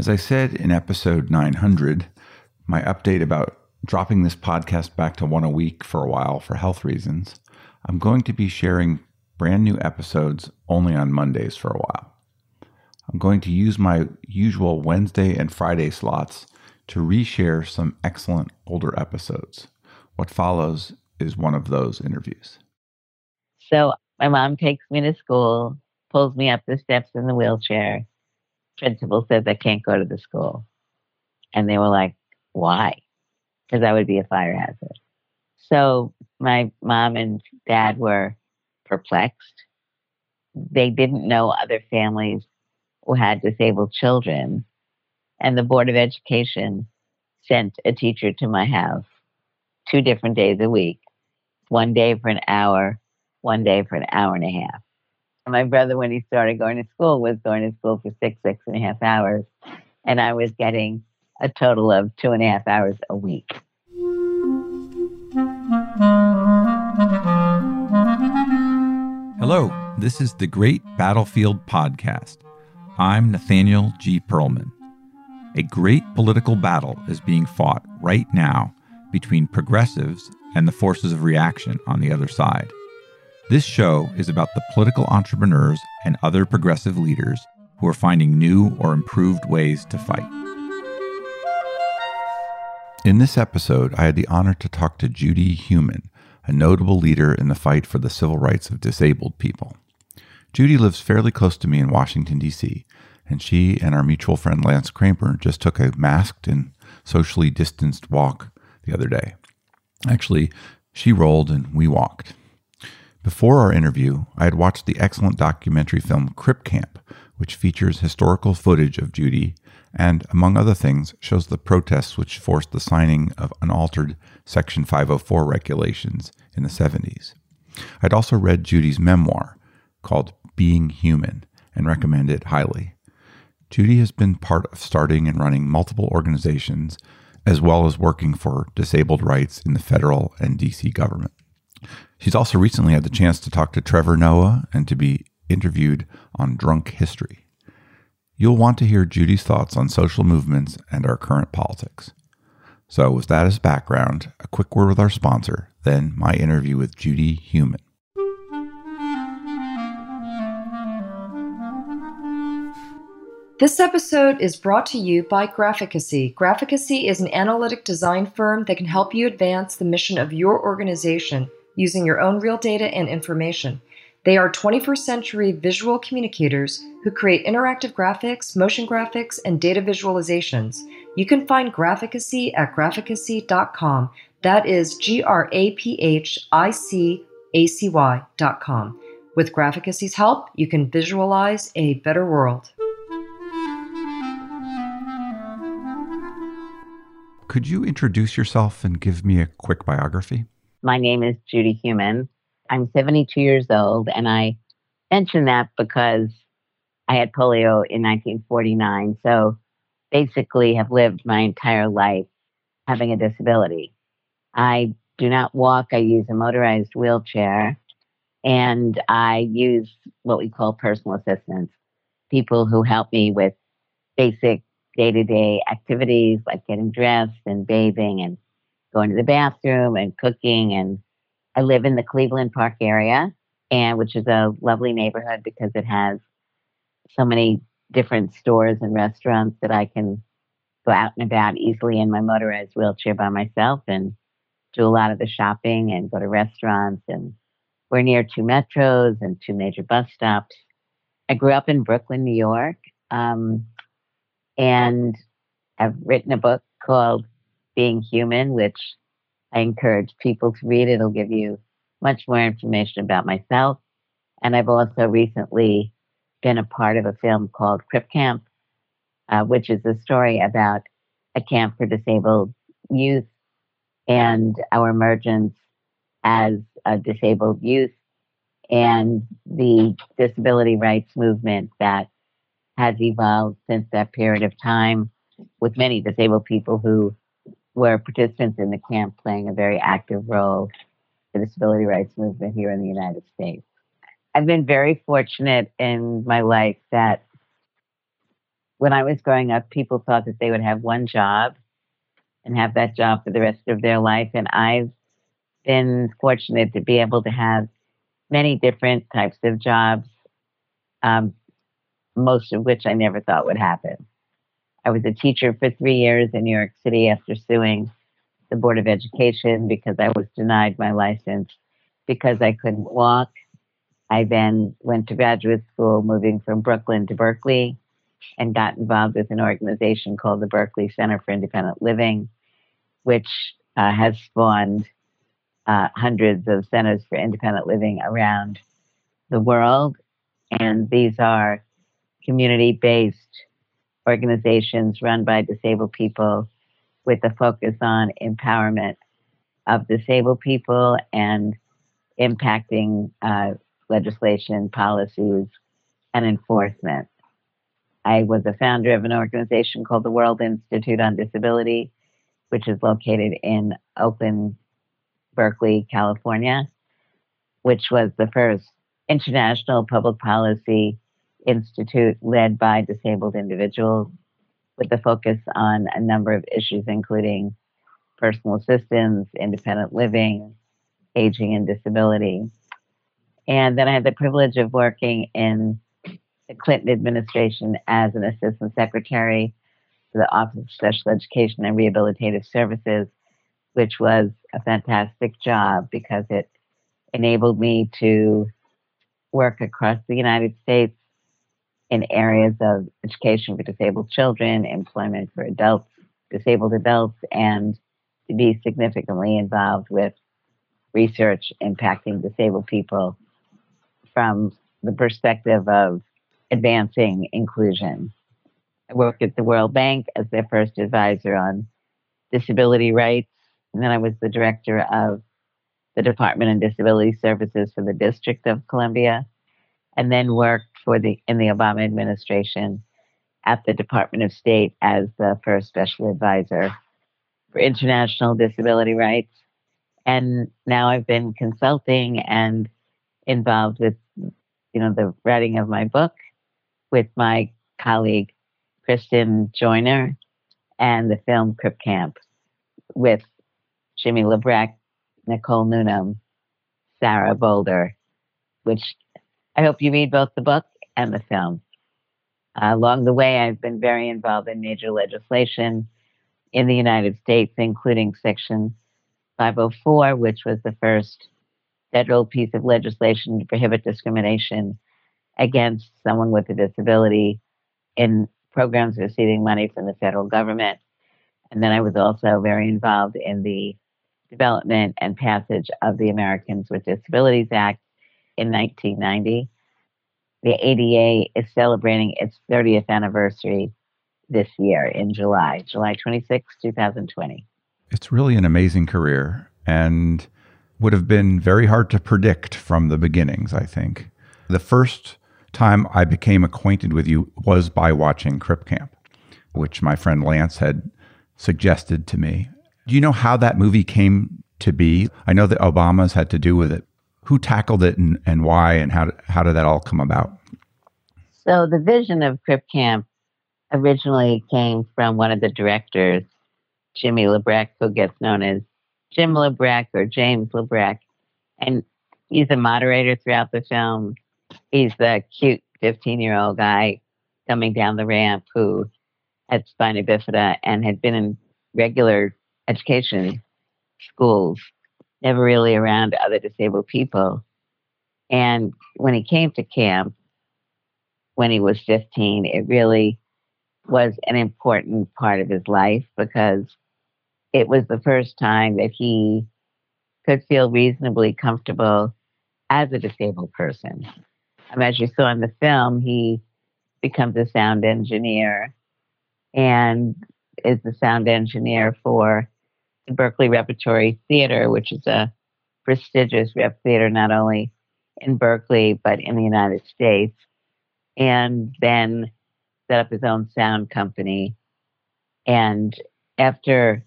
As I said in episode 900, my update about dropping this podcast back to one a week for a while for health reasons, I'm going to be sharing brand new episodes only on Mondays for a while. I'm going to use my usual Wednesday and Friday slots to reshare some excellent older episodes. What follows is one of those interviews. So my mom takes me to school, pulls me up the steps in the wheelchair. Principal says I can't go to the school. And they were like, why? Because I would be a fire hazard. So my mom and dad were perplexed. They didn't know other families who had disabled children. And the Board of Education sent a teacher to my house two different days a week, one day for an hour, one day for an hour and a half. My brother, when he started going to school, was going to school for six, six and a half hours. And I was getting a total of two and a half hours a week. Hello, this is the Great Battlefield Podcast. I'm Nathaniel G. Pearlman. A great political battle is being fought right now between progressives and the forces of reaction on the other side. This show is about the political entrepreneurs and other progressive leaders who are finding new or improved ways to fight. In this episode, I had the honor to talk to Judy Heumann, a notable leader in the fight for the civil rights of disabled people. Judy lives fairly close to me in Washington, D.C., and she and our mutual friend Lance Kramer just took a masked and socially distanced walk the other day. Actually, she rolled and we walked. Before our interview, I had watched the excellent documentary film Crip Camp, which features historical footage of Judy and, among other things, shows the protests which forced the signing of unaltered Section 504 regulations in the 70s. I'd also read Judy's memoir called Being Heumann and recommend it highly. Judy has been part of starting and running multiple organizations as well as working for disabled rights in the federal and DC government. She's also recently had the chance to talk to Trevor Noah and to be interviewed on Drunk History. You'll want to hear Judy's thoughts on social movements and our current politics. So, with that as background, a quick word with our sponsor, then my interview with Judy Heumann. This episode is brought to you by Graphicacy. Graphicacy is an analytic design firm that can help you advance the mission of your organization using your own real data and information. They are 21st century visual communicators who create interactive graphics, motion graphics, and data visualizations. You can find Graphicacy at graphicacy.com. That is G R A P H I C A C Y.com. With Graphicacy's help, you can visualize a better world. Could you introduce yourself and give me a quick biography? My name is Judy Heumann. I'm 72 years old, and I mention that because I had polio in 1949. So basically, have lived my entire life having a disability. I do not walk, I use a motorized wheelchair, and I use what we call personal assistants, people who help me with basic day to day activities like getting dressed and bathing and going to the bathroom and cooking. And I live in the Cleveland Park area, and which is a lovely neighborhood because it has so many different stores and restaurants that I can go out and about easily in my motorized wheelchair by myself and do a lot of the shopping and go to restaurants. And we're near two metros and two major bus stops. I grew up in Brooklyn, New York. Um, and I've written a book called Being Heumann, which I encourage people to read. It'll give you much more information about myself. And I've also recently been a part of a film called Crip Camp, uh, which is a story about a camp for disabled youth and our emergence as a disabled youth and the disability rights movement that has evolved since that period of time, with many disabled people who were participants in the camp playing a very active role in the disability rights movement here in the United States. I've been very fortunate in my life that when I was growing up, people thought that they would have one job and have that job for the rest of their life. And I've been fortunate to be able to have many different types of jobs, um, most of which I never thought would happen. I was a teacher for three years in New York City after suing the Board of Education because I was denied my license because I couldn't walk. I then went to graduate school, moving from Brooklyn to Berkeley, and got involved with an organization called the Berkeley Center for Independent Living, which uh, has spawned uh, hundreds of centers for independent living around the world. And these are community based organizations run by disabled people with a focus on empowerment of disabled people and impacting uh, legislation, policies, and enforcement. I was a founder of an organization called the World Institute on Disability, which is located in Oakland, Berkeley, California, which was the first international public policy institute led by disabled individuals with a focus on a number of issues, including personal assistance, independent living, aging and disability. And then I had the privilege of working in the Clinton administration as an assistant secretary for the Office of Special Education and Rehabilitative Services, which was a fantastic job because it enabled me to work across the United States in areas of education for disabled children, employment for adults, disabled adults, and to be significantly involved with research impacting disabled people from the perspective of advancing inclusion. I worked at the World Bank as their first advisor on disability rights, and then I was the director of the Department of Disability Services for the District of Columbia, and then worked for the in the Obama administration at the Department of State as the first special advisor for international disability rights. And now I've been consulting and involved with, you know, the writing of my book with my colleague Kristen Joiner and the film Crip Camp with Jimmy LeBrecht, Nicole Newnham, Sarah Bolder, which I hope you read both the book and the film. Uh, along the way, I've been very involved in major legislation in the United States, including Section 504, which was the first federal piece of legislation to prohibit discrimination against someone with a disability in programs receiving money from the federal government. And then I was also very involved in the development and passage of the Americans with Disabilities Act in 1990. The ADA is celebrating its 30th anniversary this year in July, July 26, 2020. It's really an amazing career and would have been very hard to predict from the beginnings, I think. The first time I became acquainted with you was by watching Crip Camp, which my friend Lance had suggested to me. Do you know how that movie came to be? I know that Obama's had to do with it. Who tackled it and, and why, and how, how did that all come about? So, the vision of Crip Camp originally came from one of the directors, Jimmy LeBrecht, who gets known as Jim LeBrecht or James LeBrecht. And he's a moderator throughout the film he's the cute 15 year old guy coming down the ramp who had spina bifida and had been in regular education schools, never really around other disabled people. And when he came to camp, when he was 15, it really was an important part of his life because it was the first time that he could feel reasonably comfortable as a disabled person. Um, as you saw in the film, he becomes a sound engineer and is the sound engineer for the Berkeley Repertory Theater, which is a prestigious rep theater not only in Berkeley but in the United States. And then set up his own sound company. And after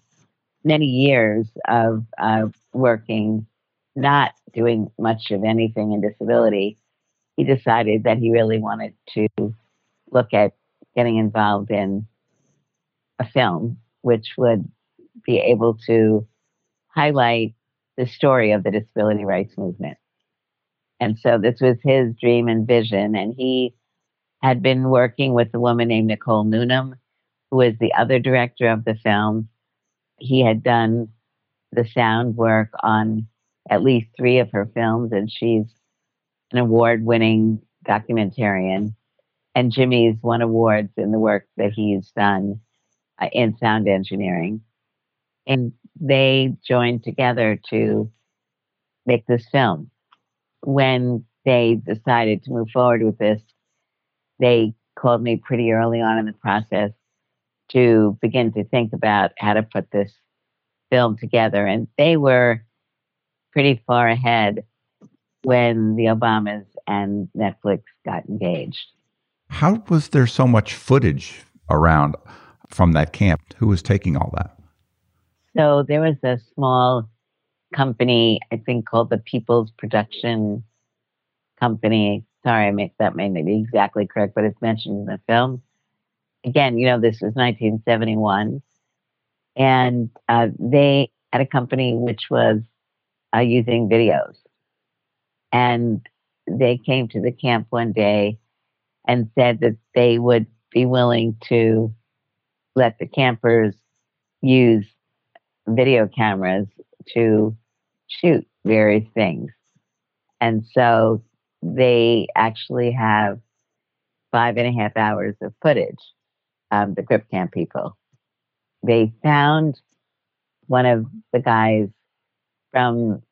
many years of uh, working, not doing much of anything in disability, he decided that he really wanted to look at getting involved in a film which would be able to highlight the story of the disability rights movement. And so this was his dream and vision. And he had been working with a woman named Nicole Newnham, who was the other director of the film. He had done the sound work on at least three of her films, and she's an award winning documentarian. And Jimmy's won awards in the work that he's done uh, in sound engineering. And they joined together to make this film. When they decided to move forward with this, they called me pretty early on in the process to begin to think about how to put this film together. And they were pretty far ahead when the Obamas and Netflix got engaged. How was there so much footage around from that camp? Who was taking all that? So there was a small company, I think called the People's Production Company. Sorry, I make that may not be exactly correct, but it's mentioned in the film. Again, you know, this was 1971. And uh, they had a company which was uh, using videos. And they came to the camp one day and said that they would be willing to let the campers use video cameras to shoot various things. And so they actually have five and a half hours of footage, um, the Crip Camp people. They found one of the guys from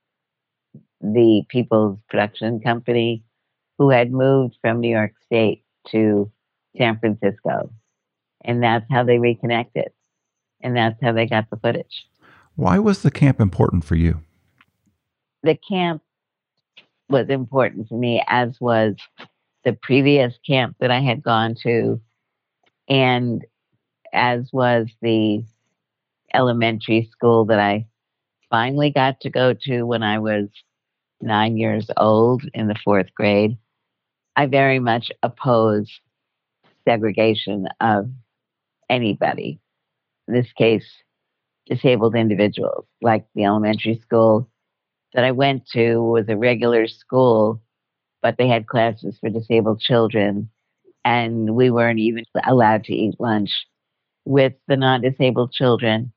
the People's Production Company who had moved from New York State to San Francisco. And that's how they reconnected. And that's how they got the footage. Why was the camp important for you? The camp was important to me, as was the previous camp that I had gone to, and as was the elementary school that I finally got to go to when I was nine years old in the fourth grade. I very much oppose segregation of anybody. In this case, disabled individuals, like the elementary school that I went to was a regular school, but they had classes for disabled children, and we weren't even allowed to eat lunch with the non disabled children,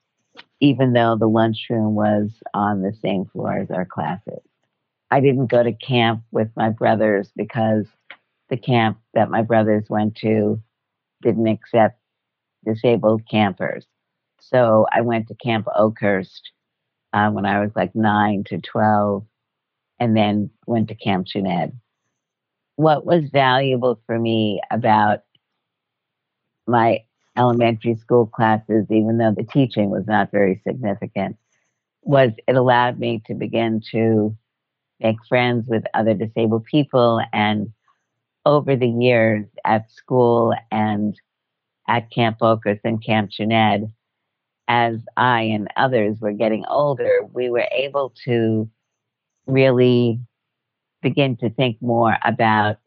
even though the lunchroom was on the same floor as our classes. I didn't go to camp with my brothers because the camp that my brothers went to didn't accept disabled campers. So I went to Camp Oakhurst uh, when I was like nine to 12, and then went to Camp Jened. What was valuable for me about my elementary school classes, even though the teaching was not very significant, was it allowed me to begin to make friends with other disabled people. And over the years at school and at Camp Oakhurst and Camp Jened, as I and others were getting older, we were able to really begin to think more about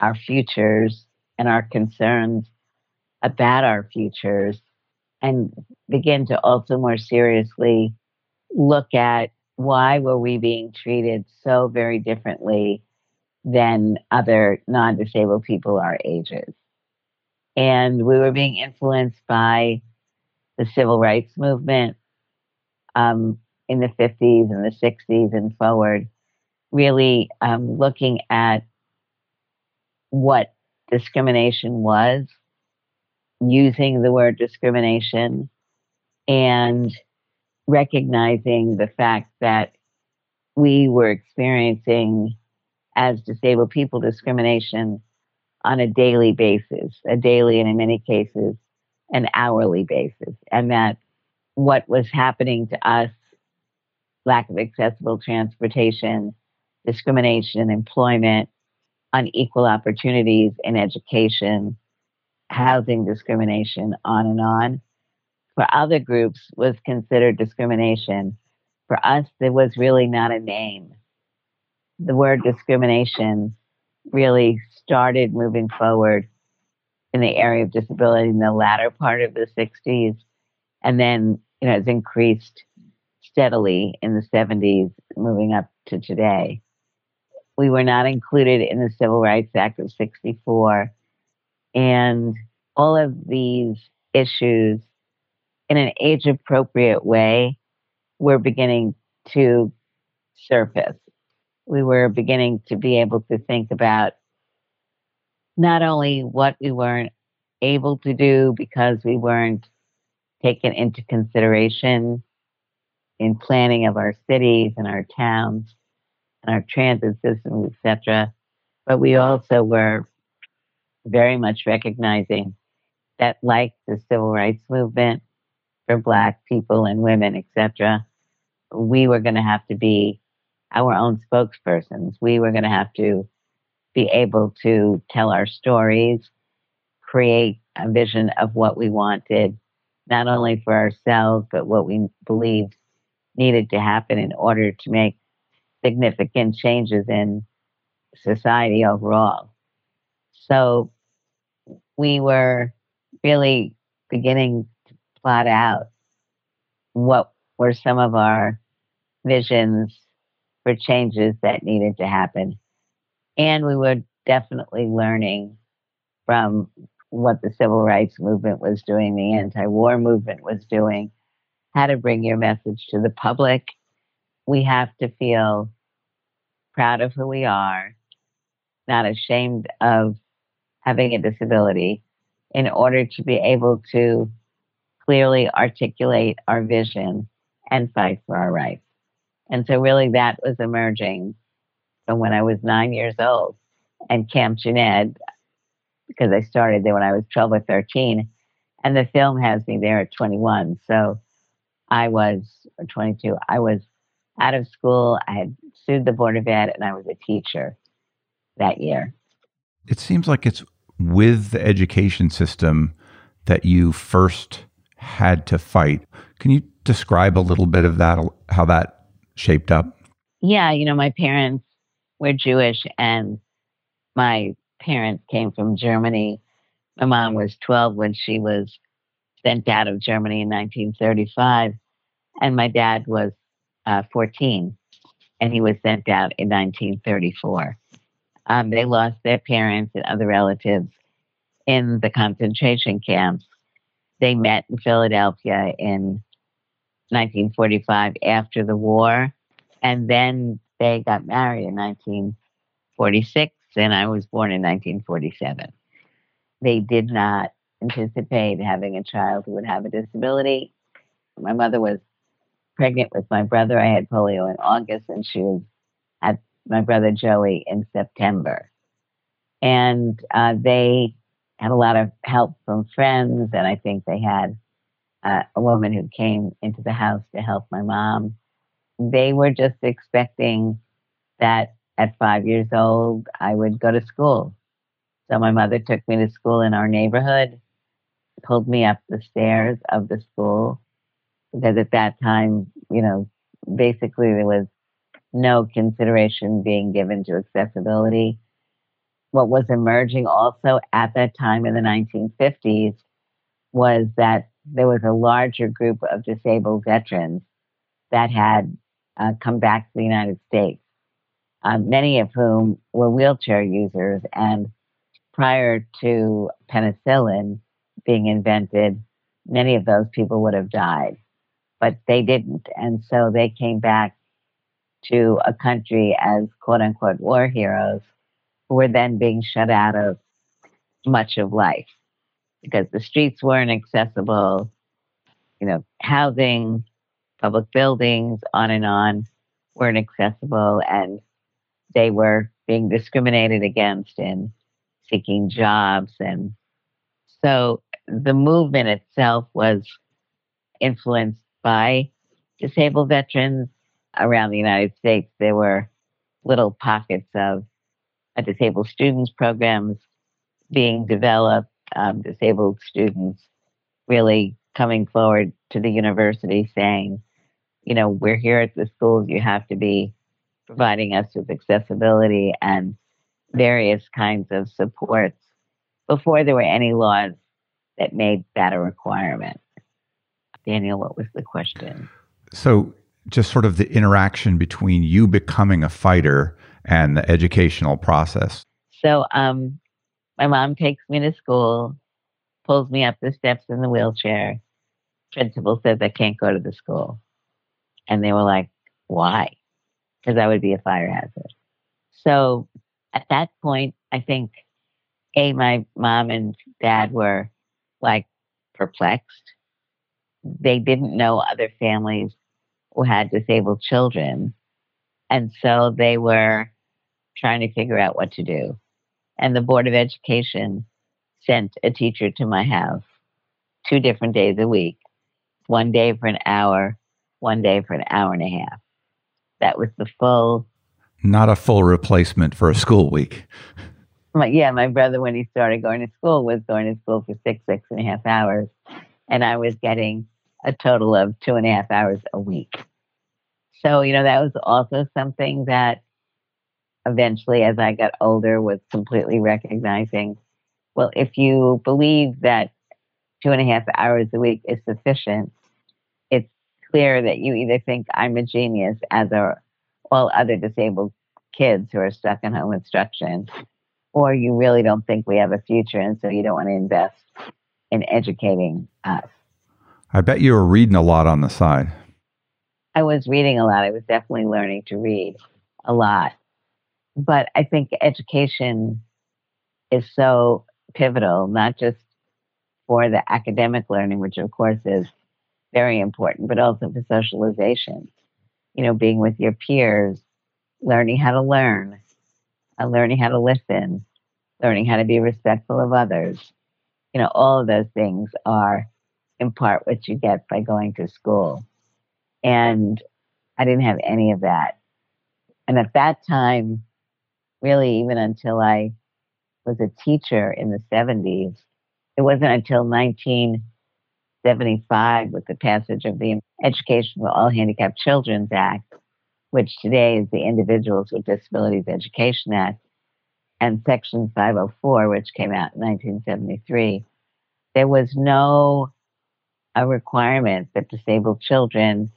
our futures and our concerns about our futures and begin to also more seriously look at why were we being treated so very differently than other non-disabled people our ages. And we were being influenced by the civil rights movement um, in the 50s and the 60s and forward, really um, looking at what discrimination was, using the word discrimination, and recognizing the fact that we were experiencing as disabled people discrimination on a daily basis, a daily and in many cases an hourly basis, and that what was happening to us lack of accessible transportation, discrimination, in employment, unequal opportunities in education, housing discrimination, on and on. For other groups was considered discrimination. For us, there was really not a name. The word discrimination really started moving forward in the area of disability in the latter part of the 60s, and then you know has increased steadily in the 70s, moving up to today. We were not included in the Civil Rights Act of 64, and all of these issues, in an age appropriate way, were beginning to surface. We were beginning to be able to think about not only what we weren't able to do because we weren't taken into consideration in planning of our cities and our towns and our transit systems, etc. But we also were very much recognizing that, like the civil rights movement for Black people and women, etc., we were going to have to be our own spokespersons. We were going to have to be able to tell our stories, create a vision of what we wanted, not only for ourselves, but what we believed needed to happen in order to make significant changes in society overall. So we were really beginning to plot out what were some of our visions for changes that needed to happen. And we were definitely learning from what the civil rights movement was doing, the anti war movement was doing, how to bring your message to the public. We have to feel proud of who we are, not ashamed of having a disability, in order to be able to clearly articulate our vision and fight for our rights. And so, really, that was emerging from when I was nine years old. And Camp Jened, because I started there when I was 12 or 13, and the film has me there at 21. So, I was 22. I was out of school. I had sued the Board of Ed, and I was a teacher that year. It seems like it's with the education system that you first had to fight. Can you describe a little bit of that, how that shaped up? Yeah, you know, my parents were Jewish, and my parents came from Germany. My mom was 12 when she was sent out of Germany in 1935, and my dad was uh, 14, and he was sent out in 1934. Um, they lost their parents and other relatives in the concentration camps. They met in Philadelphia in 1945 after the war, and then they got married in 1946, and I was born in 1947. They did not anticipate having a child who would have a disability. My mother was pregnant with my brother. I had polio in August, and she was had my brother Joey in September. And uh, they had a lot of help from friends, and I think they had uh, a woman who came into the house to help my mom. They were just expecting that at five years old, I would go to school. So my mother took me to school in our neighborhood, pulled me up the stairs of the school, because at that time, you know, basically there was no consideration being given to accessibility. What was emerging also at that time in the 1950s was that there was a larger group of disabled veterans that had uh, come back to the United States, um, many of whom were wheelchair users. And prior to penicillin being invented, many of those people would have died but they didn't. And so they came back to a country as quote unquote war heroes who were then being shut out of much of life because the streets weren't accessible, you know, housing, public buildings, on and on weren't accessible and they were being discriminated against in seeking jobs. And so the movement itself was influenced by disabled veterans around the United States. There were little pockets of disabled students programs being developed, um, disabled students really coming forward to the university saying, you know, we're here at the schools, you have to be providing us with accessibility and various kinds of supports before there were any laws that made that a requirement. Daniel, what was the question? So, just sort of the interaction between you becoming a fighter and the educational process. So, um, my mom takes me to school, pulls me up the steps in the wheelchair. Principal says I can't go to the school. And they were like, why? Because I would be a fire hazard. So at that point, I think A, my mom and dad were like perplexed. They didn't know other families who had disabled children. And so they were trying to figure out what to do. And the Board of Education sent a teacher to my house two different days a week, one day for an hour, one day for an hour and a half. That was the full. Not a full replacement for a school week. My, yeah, my brother, when he started going to school, was going to school for six, six and a half hours. And I was getting a total of two and a half hours a week. So, you know, that was also something that eventually, as I got older, was completely recognizing well, if you believe that two and a half hours a week is sufficient, clear that you either think I'm a genius, as are all other disabled kids who are stuck in home instruction, or you really don't think we have a future, and so you don't want to invest in educating us. I bet you were reading a lot on the side. I was reading a lot. I was definitely learning to read a lot. But I think education is so pivotal, not just for the academic learning, which of course is very important, but also for socialization. You know, being with your peers, learning how to learn, uh, learning how to listen, learning how to be respectful of others. You know, all of those things are in part what you get by going to school. And I didn't have any of that. And at that time, really, even until I was a teacher in the 70s. It wasn't until 1975 with the passage of the Education for All Handicapped Children's Act, which today is the Individuals with Disabilities Education Act, and Section 504, which came out in 1973. There was no a requirement that disabled children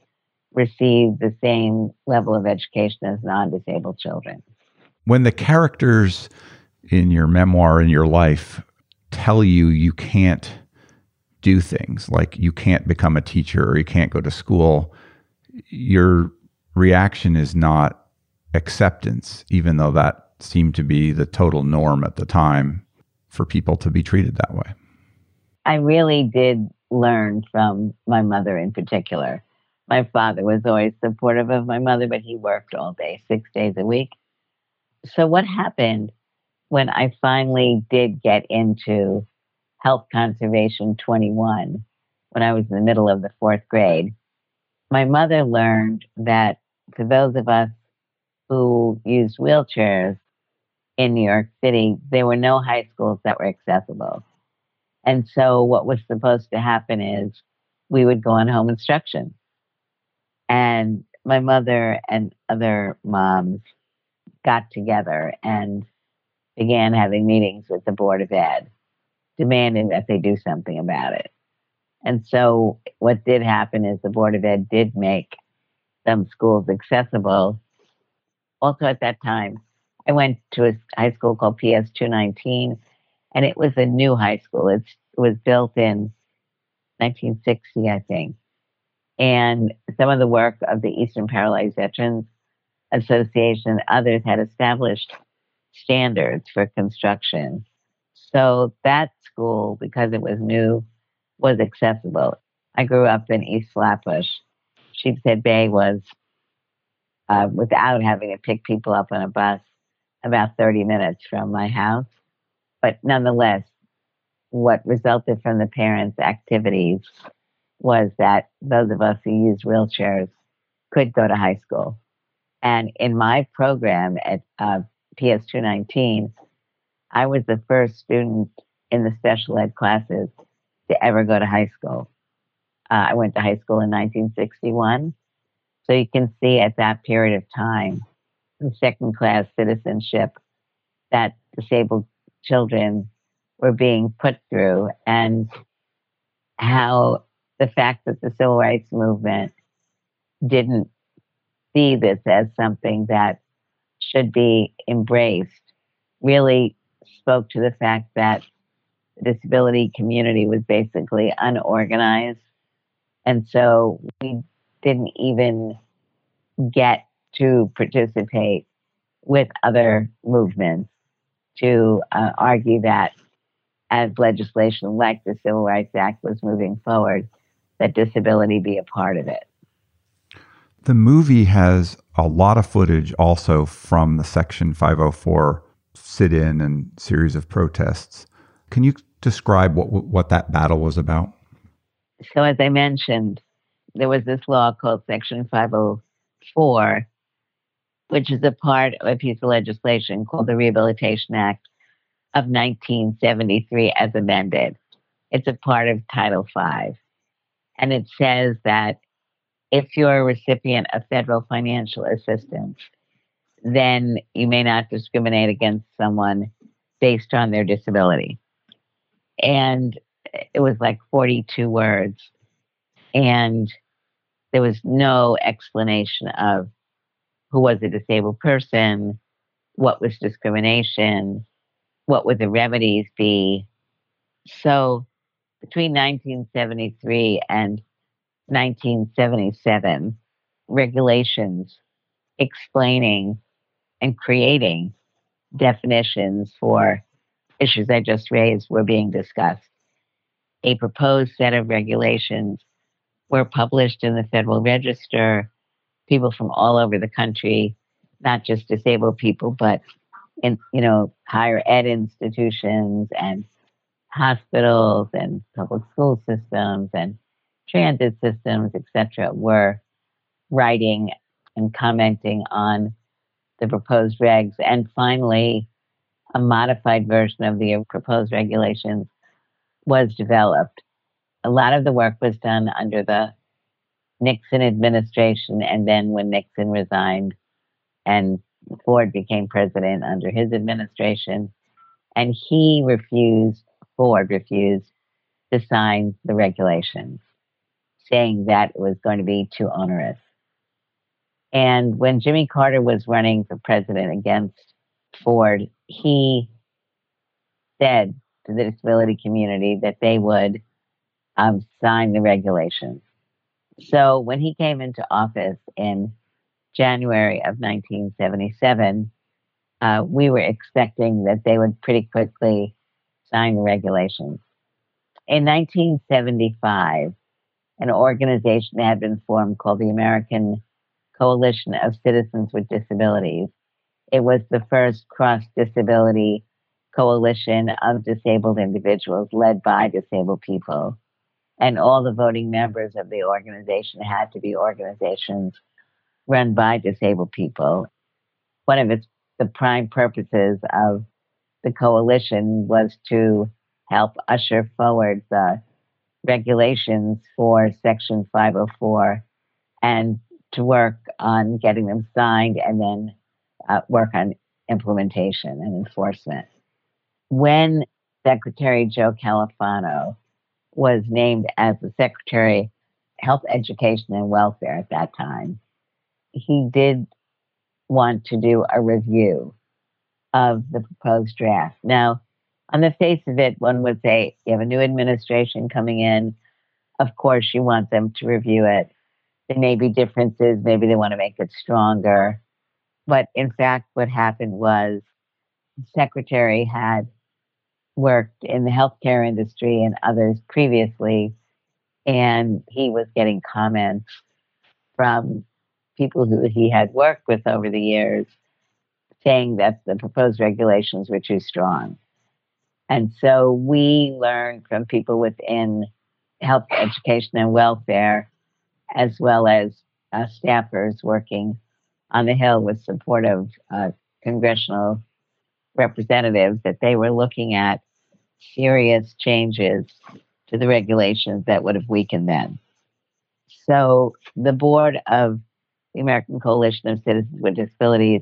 receive the same level of education as non disabled children. When the characters in your memoir in your life tell you you can't do things. Like you can't become a teacher or you can't go to school. Your reaction is not acceptance even though that seemed to be the total norm at the time for people to be treated that way. I really did learn from my mother in particular. My father was always supportive of my mother but he worked all day six days a week. So what happened when I finally did get into Health Conservation 21, when I was in the middle of the fourth grade, my mother learned that for those of us who used wheelchairs in New York City, there were no high schools that were accessible. And so what was supposed to happen is we would go on home instruction. And my mother and other moms got together and began having meetings with the Board of Ed, demanding that they do something about it. And so, what did happen is the Board of Ed did make some schools accessible. Also, at that time, I went to a high school called PS 219, and it was a new high school. It's, it was built in 1960, I think. And some of the work of the Eastern Paralyzed Veterans Association, others had established standards for construction. So that school, because it was new, was accessible. I grew up in East Flatbush. Sheepshead Bay was, uh, without having to pick people up on a bus, about 30 minutes from my house. But nonetheless, what resulted from the parents' activities was that those of us who used wheelchairs could go to high school. And in my program at uh, PS 219, I was the first student in the special ed classes to ever go to high school. Uh, I went to high school in 1961. So you can see at that period of time, the second class citizenship that disabled children were being put through and how the fact that the civil rights movement didn't see this as something that should be embraced really spoke to the fact that the disability community was basically unorganized. And so we didn't even get to participate with other movements to uh, argue that as legislation like the Civil Rights Act was moving forward, that disability be a part of it. The movie has a lot of footage also from the Section 504 sit in and series of protests. Can you describe what, what that battle was about? So, as I mentioned, there was this law called Section 504, which is a part of a piece of legislation called the Rehabilitation Act of 1973 as amended. It's a part of Title V. And it says that if you're a recipient of federal financial assistance, then you may not discriminate against someone based on their disability. And it was like 42 words. And there was no explanation of who was a disabled person, what was discrimination, what would the remedies be. So between 1973 and 1977, regulations explaining and creating definitions for issues I just raised were being discussed. A proposed set of regulations were published in the Federal Register. People from all over the country, not just disabled people, but in you know higher ed institutions and hospitals and public school systems and transit systems, etc., were writing and commenting on the proposed regs. And finally, a modified version of the proposed regulations was developed. A lot of the work was done under the Nixon administration, and then when Nixon resigned and Ford became president under his administration, and he refused, Ford refused to sign the regulations, saying that it was going to be too onerous. And when Jimmy Carter was running for president against Ford, he said to the disability community that they would um, sign the regulations. So when he came into office in January of 1977, uh, we were expecting that they would pretty quickly sign the regulations. In 1975, an organization had been formed called the American Coalition of Citizens with Disabilities. It was the first cross disability coalition of disabled individuals led by disabled people. And all the voting members of the organization had to be organizations run by disabled people. One of its the prime purposes of the coalition was to help usher forward the regulations for Section 504 and to work on getting them signed and then uh, work on implementation and enforcement. When Secretary Joe Califano was named as the Secretary of Health, Education, and Welfare at that time, he did want to do a review of the proposed draft. Now, on the face of it, one would say you have a new administration coming in. Of course, you want them to review it. There may be differences. Maybe they want to make it stronger. But in fact, what happened was the secretary had worked in the healthcare industry and others previously, and he was getting comments from people who he had worked with over the years saying that the proposed regulations were too strong. And so we learned from people within health, education, and welfare, as well as uh, staffers working on the Hill with support of uh, congressional representatives, that they were looking at serious changes to the regulations that would have weakened them. So the board of the American Coalition of Citizens with Disabilities.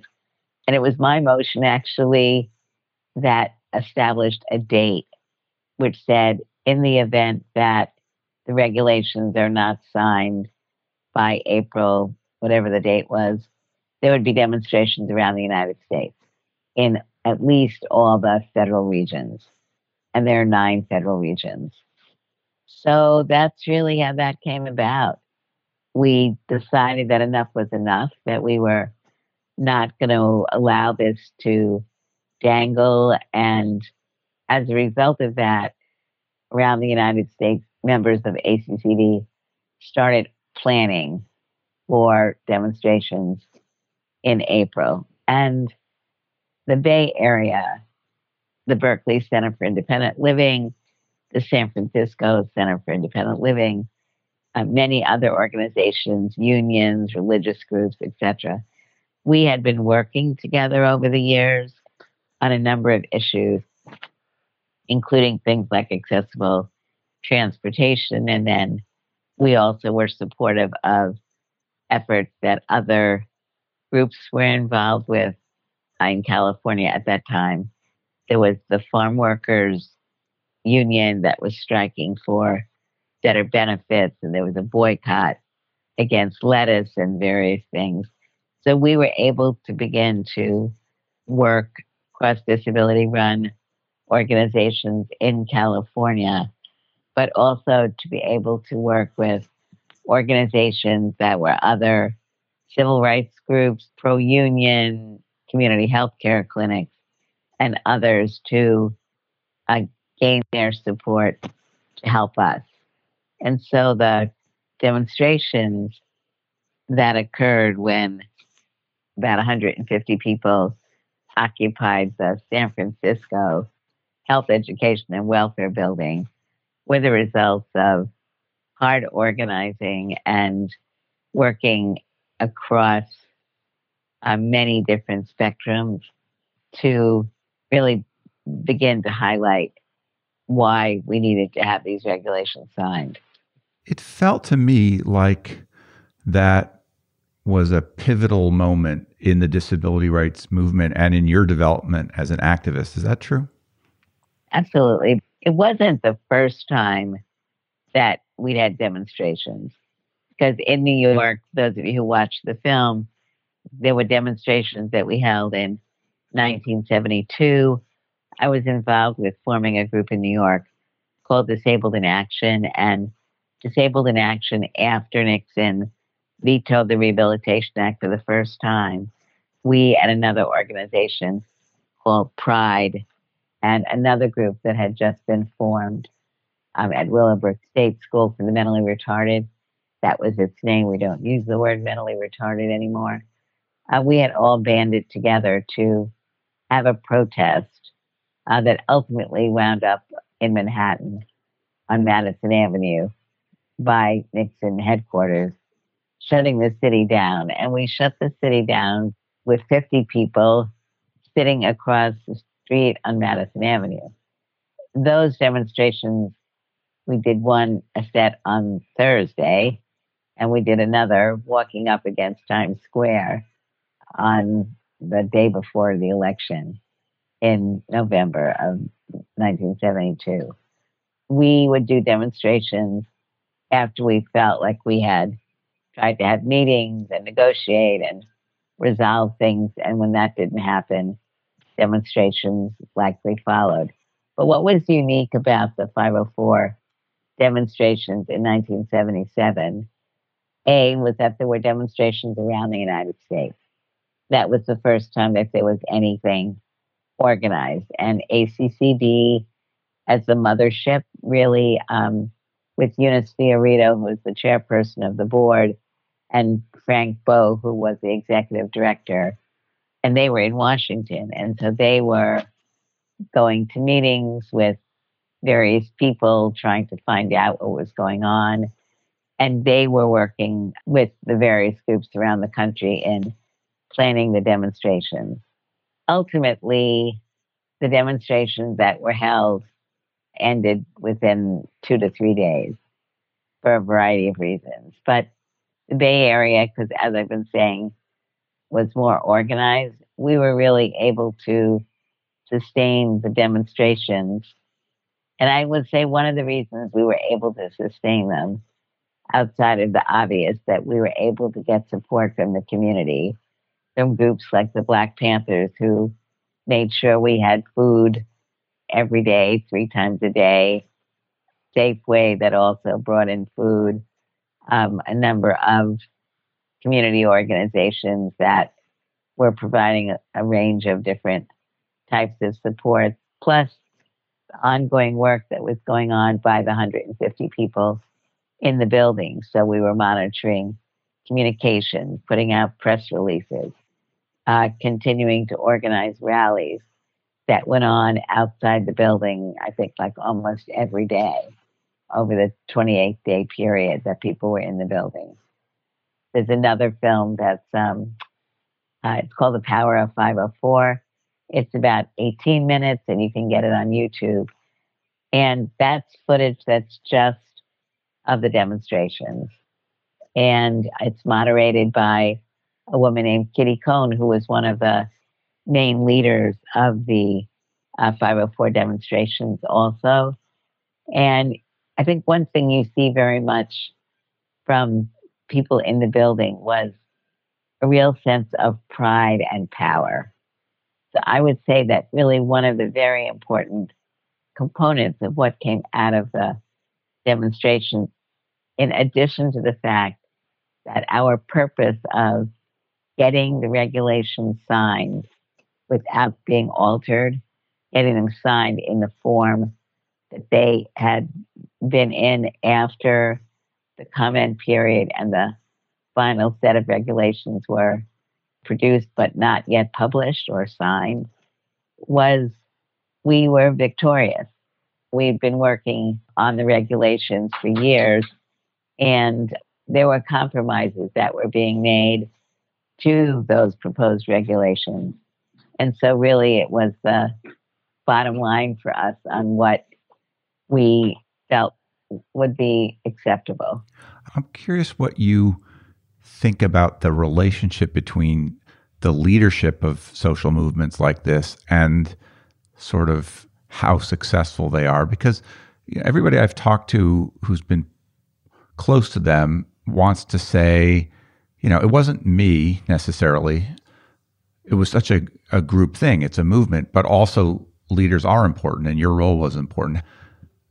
And it was my motion actually that established a date which said in the event that the regulations are not signed by April, whatever the date was, there would be demonstrations around the United States in at least all the federal regions. And there are nine federal regions. So that's really how that came about. We decided that enough was enough, that we were not going to allow this to dangle. And as a result of that, around the United States, members of ACCD started planning for demonstrations in April. And the Bay Area, the Berkeley Center for Independent Living, the San Francisco Center for Independent Living, uh, many other organizations, unions, religious groups, etc. We had been working together over the years on a number of issues, including things like accessible transportation. And then we also were supportive of efforts that other groups were involved with uh, in California at that time. There was the farm workers union that was striking for better benefits, and there was a boycott against lettuce and various things. So we were able to begin to work cross disability run organizations in California, but also to be able to work with organizations that were other civil rights groups, pro union, community health care clinics, and others to uh, gain their support to help us. And so the demonstrations that occurred when about 150 people occupied the San Francisco Health Education and Welfare Building were the results of hard organizing and working across uh, many different spectrums to really begin to highlight why we needed to have these regulations signed. It felt to me like that was a pivotal moment in the disability rights movement and in your development as an activist. Is that true? Absolutely. It wasn't the first time that we'd had demonstrations. Because in New York, those of you who watched the film, there were demonstrations that we held in 1972 I was involved with forming a group in New York called Disabled in Action. And Disabled in Action, after Nixon vetoed the Rehabilitation Act for the first time, we and another organization called Pride and another group that had just been formed um, at Willowbrook State School for the Mentally Retarded. That was its name. We don't use the word mentally retarded anymore. Uh, we had all banded together to have a protest uh, that ultimately wound up in Manhattan on Madison Avenue by Nixon headquarters, shutting the city down. And we shut the city down with 50 people sitting across street on mm-hmm. Madison Avenue. Those demonstrations, we did one a set on Thursday, and we did another walking up against Times Square on the day before the election in November of 1972. We would do demonstrations after we felt like we had tried to have meetings and negotiate and resolve things. And when that didn't happen, demonstrations likely followed. But what was unique about the 504 demonstrations in 1977, A, was that there were demonstrations around the United States. That was the first time that there was anything organized. And ACCD, as the mothership, really, um, with Eunice Fiorito, who was the chairperson of the board, and Frank Bowe, who was the executive director, and they were in Washington. And so they were going to meetings with various people, trying to find out what was going on. And they were working with the various groups around the country in planning the demonstrations ultimately, the demonstrations that were held ended within two to three days for a variety of reasons. But the Bay Area, because as I've been saying, was more organized, we were really able to sustain the demonstrations. And I would say one of the reasons we were able to sustain them, outside of the obvious, that we were able to get support from the community, from groups like the Black Panthers, who made sure we had food every day, three times a day, Safeway that also brought in food, um, a number of community organizations that were providing a, a range of different types of support, plus ongoing work that was going on by the 150 people in the building. So we were monitoring communications, putting out press releases, uh, continuing to organize rallies that went on outside the building, I think like almost every day over the 28 day period that people were in the building. There's another film that's um, uh, it's called The Power of 504. It's about 18 minutes and you can get it on YouTube. And that's footage that's just of the demonstrations. And it's moderated by a woman named Kitty Cone, who was one of the main leaders of the uh, 504 demonstrations also. And I think one thing you see very much from people in the building was a real sense of pride and power. So I would say that really one of the very important components of what came out of the demonstration, in addition to the fact that our purpose of getting the regulations signed without being altered, getting them signed in the form that they had been in after the comment period and the final set of regulations were produced but not yet published or signed was we were victorious. We'd been working on the regulations for years, and there were compromises that were being made to those proposed regulations. And so, really, it was the bottom line for us on what we felt would be acceptable. I'm curious what you think about the relationship between the leadership of social movements like this and sort of how successful they are because everybody I've talked to who's been close to them wants to say, you know, it wasn't me necessarily. It was such a, a group thing. It's a movement, but also leaders are important and your role was important.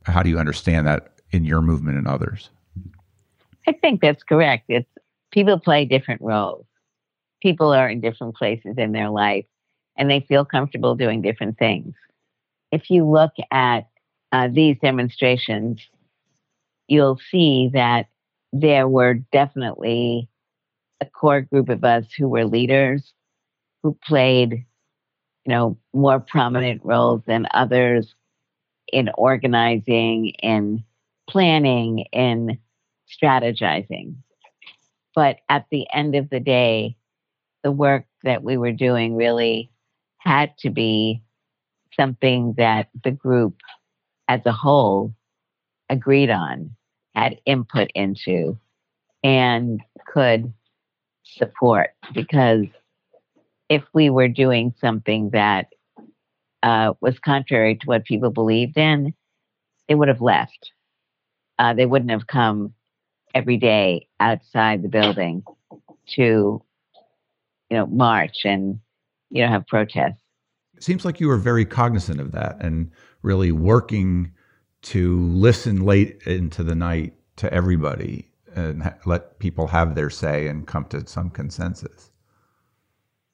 How do you understand that in your movement and others? I think that's correct. It's people play different roles. People are in different places in their life and they feel comfortable doing different things. If you look at uh, these demonstrations, you'll see that there were definitely a core group of us who were leaders who played, you know, more prominent roles than others in organizing, in planning, in strategizing. But at the end of the day, the work that we were doing really had to be something that the group as a whole agreed on, had input into, and could support. Because if we were doing something that uh, was contrary to what people believed in, they would have left. Uh, they wouldn't have come every day outside the building to, you know, march and, you know, have protests. It seems like you were very cognizant of that and really working to listen late into the night to everybody and let people have their say and come to some consensus.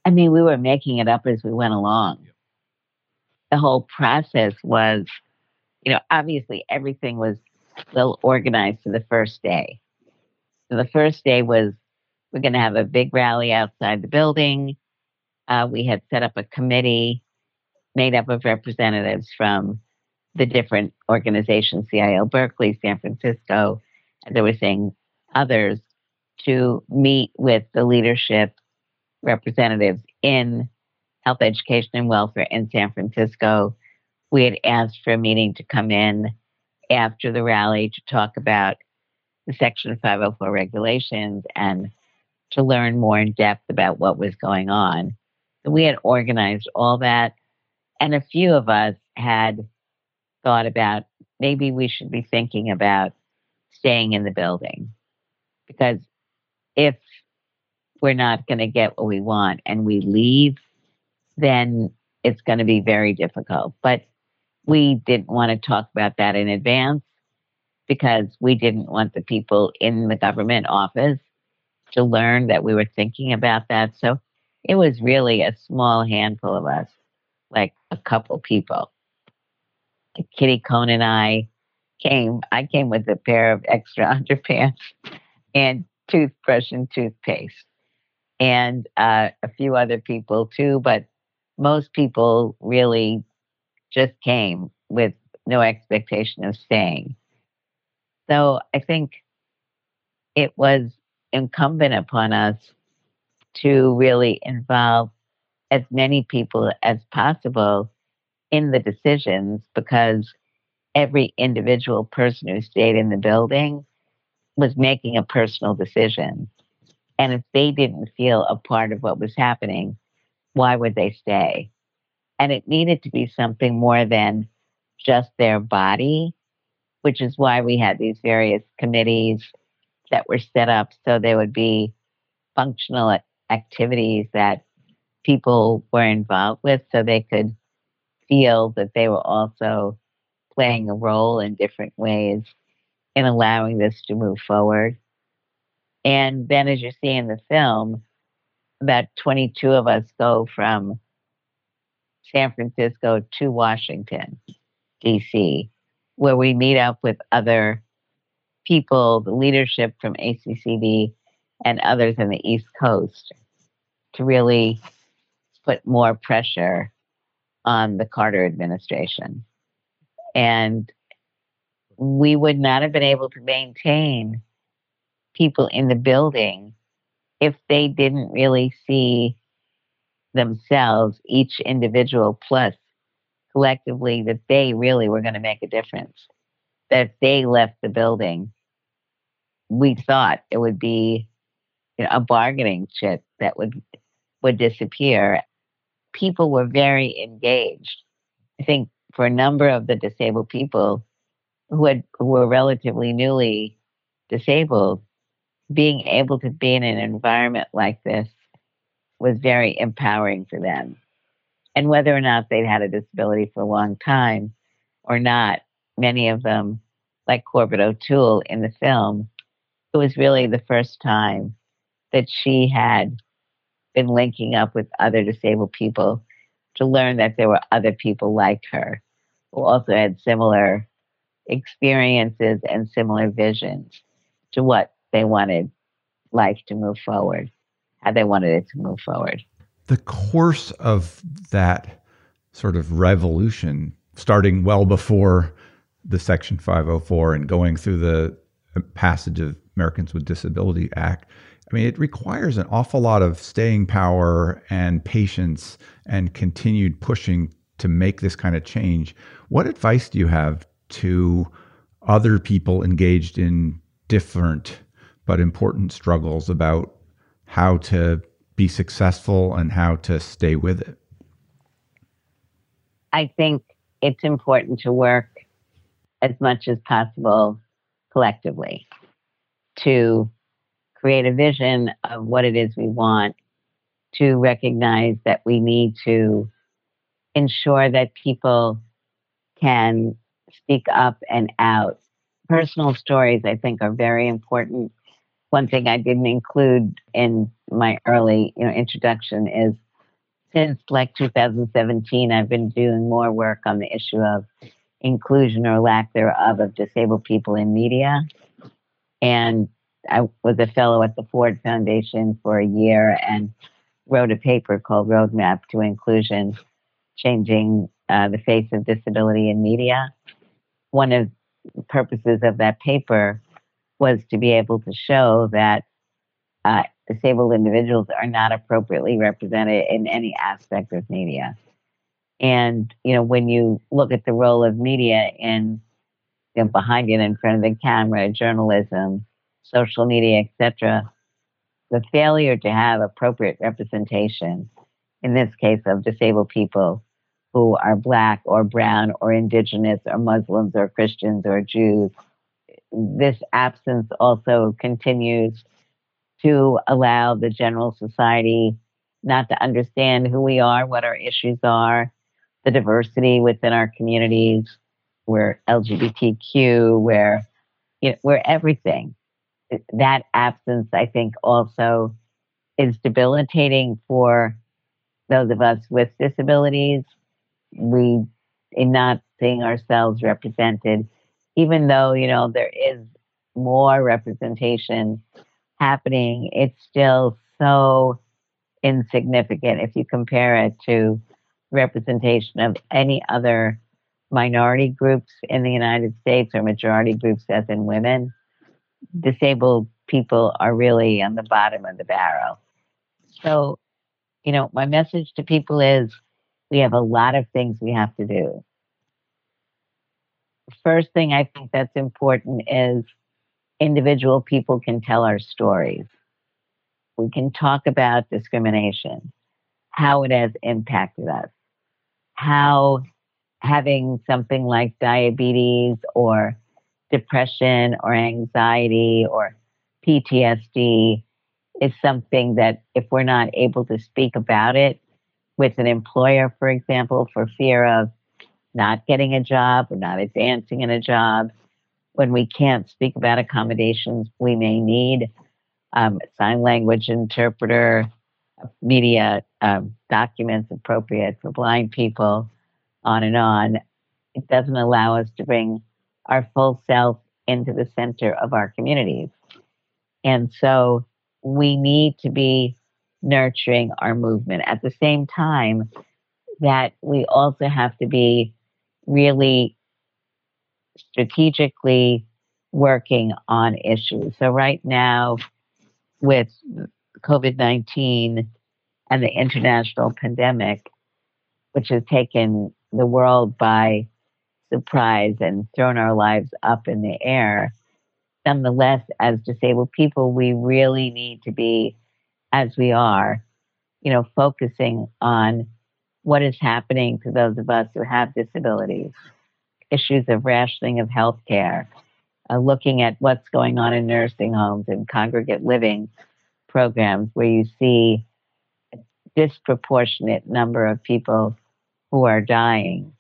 I mean, we were making it up as we went along. The whole process was, you know, obviously everything was well organized for the first day. So the first day was we're going to have a big rally outside the building. Uh, we had set up a committee made up of representatives from the different organizations, CIL Berkeley, San Francisco, they were saying others, to meet with the leadership representatives in health education and welfare in San Francisco. We had asked for a meeting to come in after the rally to talk about the Section 504 regulations and to learn more in depth about what was going on. So we had organized all that, and a few of us had thought about maybe we should be thinking about staying in the building. Because if we're not going to get what we want and we leave, then it's going to be very difficult. But we didn't want to talk about that in advance because we didn't want the people in the government office to learn that we were thinking about that. So it was really a small handful of us, like a couple people. Kitty Cone and I came. I came with a pair of extra underpants and toothbrush and toothpaste, and uh, a few other people too. But most people really just came with no expectation of staying. So I think it was incumbent upon us to really involve as many people as possible in the decisions because every individual person who stayed in the building was making a personal decision. And if they didn't feel a part of what was happening, why would they stay? And it needed to be something more than just their body, which is why we had these various committees that were set up so there would be functional activities that people were involved with so they could feel that they were also playing a role in different ways in allowing this to move forward. And then, as you see in the film, about 22 of us go from San Francisco to Washington, D.C., where we meet up with other people, the leadership from ACCD and others in the East Coast to really put more pressure on the Carter administration. And we would not have been able to maintain people in the building if they didn't really see themselves, each individual plus collectively, that they really were going to make a difference. That if they left the building, we thought it would be you know, a bargaining chip that would would disappear. People were very engaged. I think for a number of the disabled people who had who were relatively newly disabled, being able to be in an environment like this was very empowering for them. And whether or not they'd had a disability for a long time or not, many of them, like Corbett O'Toole in the film, it was really the first time that she had been linking up with other disabled people to learn that there were other people like her who also had similar experiences and similar visions to what they wanted life to move forward, they wanted it to move forward. The course of that sort of revolution, starting well before the Section 504 and going through the uh, passage of Americans with Disability Act, I mean, it requires an awful lot of staying power and patience and continued pushing to make this kind of change. What advice do you have to other people engaged in different but important struggles about how to be successful and how to stay with it? I think it's important to work as much as possible collectively to create a vision of what it is we want, to recognize that we need to ensure that people can speak up and out. Personal stories, I think, are very important. One thing I didn't include in my early you know, introduction is since like 2017, I've been doing more work on the issue of inclusion or lack thereof of disabled people in media. And I was a fellow at the Ford Foundation for a year and wrote a paper called Roadmap to Inclusion, changing uh, the face of disability in media. One of the purposes of that paper was to be able to show that uh, disabled individuals are not appropriately represented in any aspect of media. And you know, when you look at the role of media in you know, behind it, in front of the camera, journalism, social media, etc., the failure to have appropriate representation, in this case of disabled people who are black or brown or indigenous or Muslims or Christians or Jews. This absence also continues to allow the general society not to understand who we are, what our issues are, the diversity within our communities. We're LGBTQ, we're, you know, we're everything. That absence, I think, also is debilitating for those of us with disabilities. We, in not seeing ourselves represented, even though, you know, there is more representation happening, it's still so insignificant if you compare it to representation of any other minority groups in the United States or majority groups as in women. Disabled people are really on the bottom of the barrel. So, you know, my message to people is we have a lot of things we have to do. First thing I think that's important is individual people can tell our stories. We can talk about discrimination, how it has impacted us, how having something like diabetes or depression or anxiety or PTSD is something that if we're not able to speak about it with an employer, for example, for fear of not getting a job or not advancing in a job, when we can't speak about accommodations we may need, um, sign language interpreter, media um, documents appropriate for blind people, on and on. It doesn't allow us to bring our full self into the center of our communities. And so we need to be nurturing our movement at the same time that we also have to be really strategically working on issues. So, right now, with COVID 19 and the international pandemic, which has taken the world by surprise and thrown our lives up in the air, nonetheless, as disabled people, we really need to be, as we are, you know, focusing on what is happening to those of us who have disabilities, issues of rationing of health care, uh, looking at what's going on in nursing homes and congregate living programs where you see a disproportionate number of people who are dying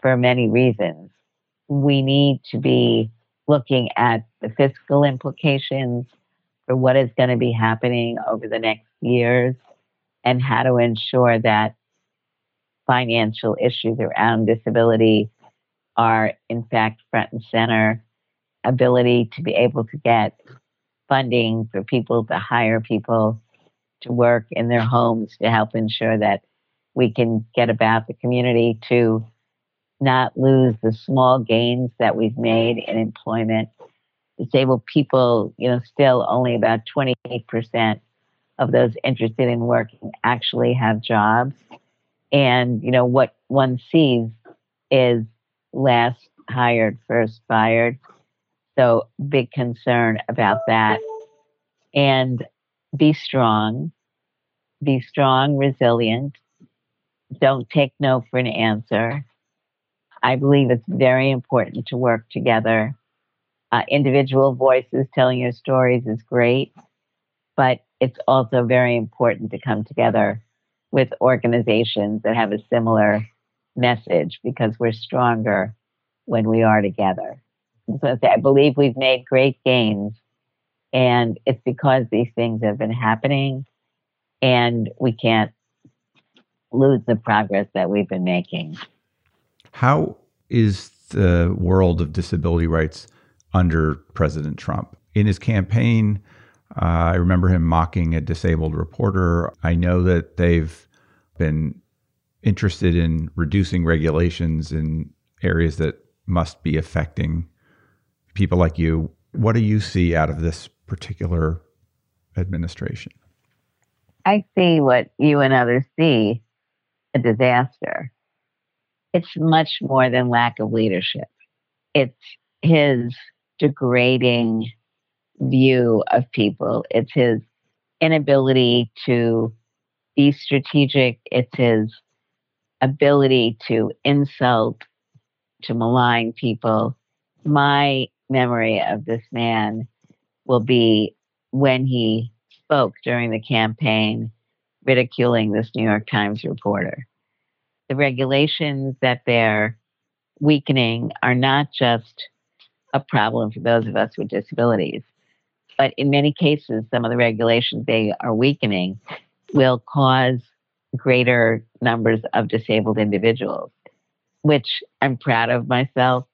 for many reasons. We need to be looking at the fiscal implications for what is going to be happening over the next years and how to ensure that financial issues around disability are in fact front and center ability to be able to get funding for people to hire people to work in their homes to help ensure that we can get about the community to not lose the small gains that we've made in employment. Disabled people, you know, still only about 28% of those interested in working actually have jobs. And, you know, what one sees is last hired, first fired. So, big concern about that. And be strong, be strong, resilient. Don't take no for an answer. I believe it's very important to work together. Uh, individual voices telling your stories is great, but it's also very important to come together with organizations that have a similar message because we're stronger when we are together. So I believe we've made great gains, and it's because these things have been happening, and we can't lose the progress that we've been making. How is the world of disability rights under President Trump? In his campaign, uh, I remember him mocking a disabled reporter. I know that they've been interested in reducing regulations in areas that must be affecting people like you. What do you see out of this particular administration? I see what you and others see a disaster. It's much more than lack of leadership. It's his degrading view of people. It's his inability to be strategic. It's his ability to insult, to malign people. My memory of this man will be when he spoke during the campaign ridiculing this New York Times reporter. The regulations that they're weakening are not just a problem for those of us with disabilities, but in many cases, some of the regulations they are weakening will cause greater numbers of disabled individuals, which I'm proud of myself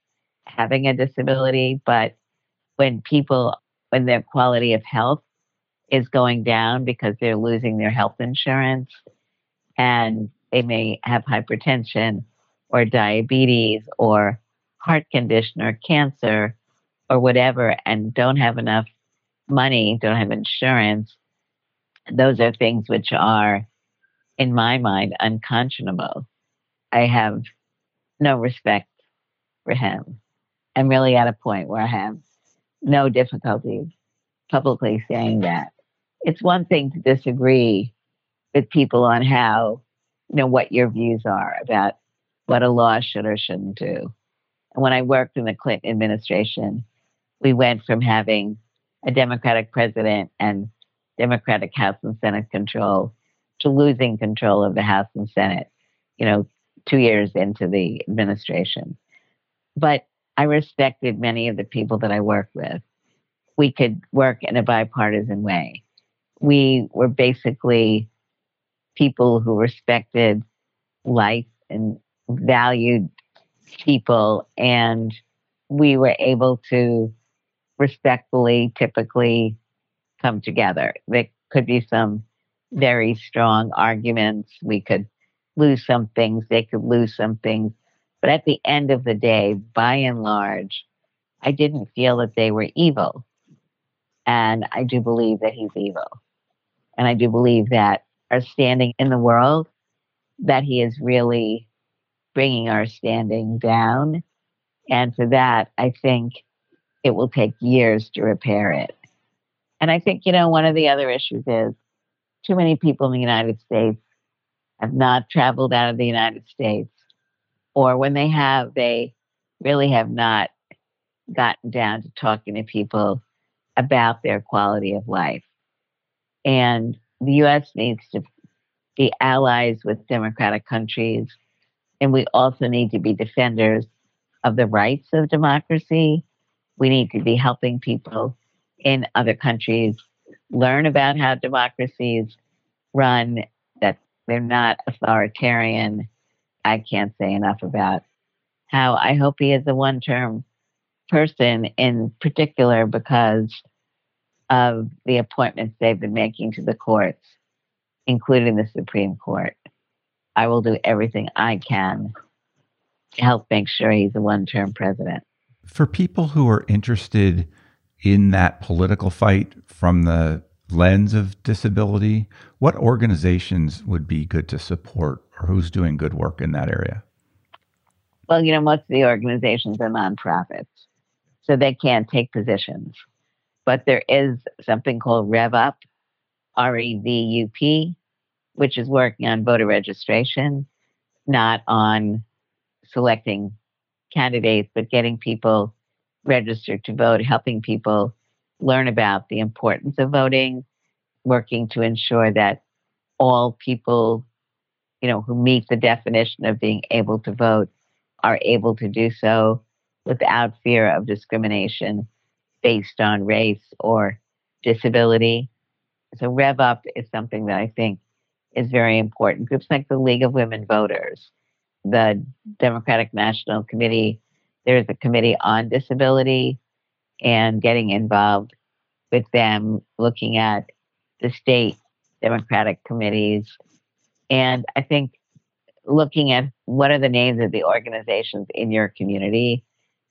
having a disability. But when people, when their quality of health is going down because they're losing their health insurance and they may have hypertension or diabetes or heart condition or cancer or whatever and don't have enough money, don't have insurance, those are things which are, in my mind, unconscionable. I have no respect for him. I'm really at a point where I have no difficulty publicly saying that. It's one thing to disagree with people on how, you know, what your views are about what a law should or shouldn't do. And when I worked in the Clinton administration, we went from having a Democratic president and Democratic House and Senate control to losing control of the House and Senate, you know, two years into the administration. But I respected many of the people that I worked with. We could work in a bipartisan way. We were basically people who respected life and valued people, and we were able to respectfully, typically come together. There could be some very strong arguments. We could lose some things, they could lose some things. But at the end of the day, by and large, I didn't feel that they were evil. And I do believe that he's evil. And I do believe that our standing in the world, that he is really bringing our standing down. And for that, I think it will take years to repair it. And I think, you know, one of the other issues is too many people in the United States have not traveled out of the United States, or when they have, they really have not gotten down to talking to people about their quality of life. And the US needs to be allies with democratic countries. And we also need to be defenders of the rights of democracy we need to be helping people in other countries learn about how democracies run, that they're not authoritarian. I can't say enough about how I hope he is a one term person in particular because of the appointments they've been making to the courts, including the Supreme Court. I will do everything I can to help make sure he's a one term president for people who are interested in that political fight from the lens of disability, what organizations would be good to support or who's doing good work in that area? Well, you know, most of the organizations are nonprofits, so they can't take positions. But there is something called Rev Up, R E V U P, which is working on voter registration, not on selecting candidates, but getting people registered to vote, helping people learn about the importance of voting, working to ensure that all people, you know, who meet the definition of being able to vote are able to do so without fear of discrimination based on race or disability. So Rev Up is something that I think is very important. Groups like the League of Women Voters, the Democratic National Committee, there's a committee on disability and getting involved with them, looking at the state Democratic committees. And I think looking at what are the names of the organizations in your community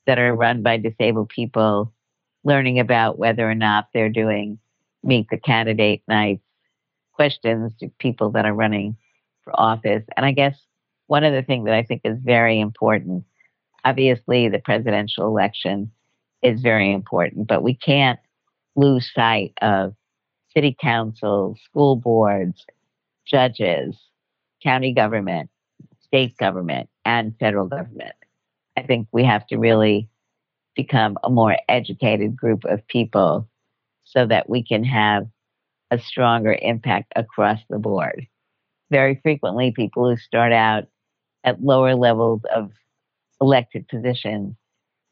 that are run by disabled people, learning about whether or not they're doing meet the candidate nights, questions to people that are running for office. And I guess one of the things that I think is very important, obviously, the presidential election is very important, but we can't lose sight of city councils, school boards, judges, county government, state government and federal government. I think we have to really become a more educated group of people so that we can have a stronger impact across the board. Very frequently, people who start out at lower levels of elected positions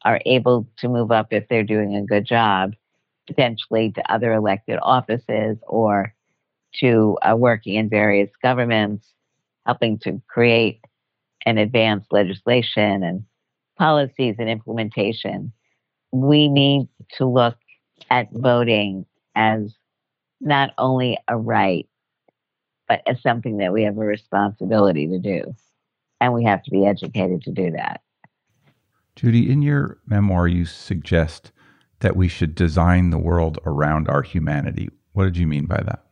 are able to move up if they're doing a good job, potentially to other elected offices or to uh, working in various governments, helping to create and advance legislation and policies and implementation. We need to look at voting as not only a right, but as something that we have a responsibility to do. And we have to be educated to do that. Judy, in your memoir, you suggest that we should design the world around our humanity. What did you mean by that?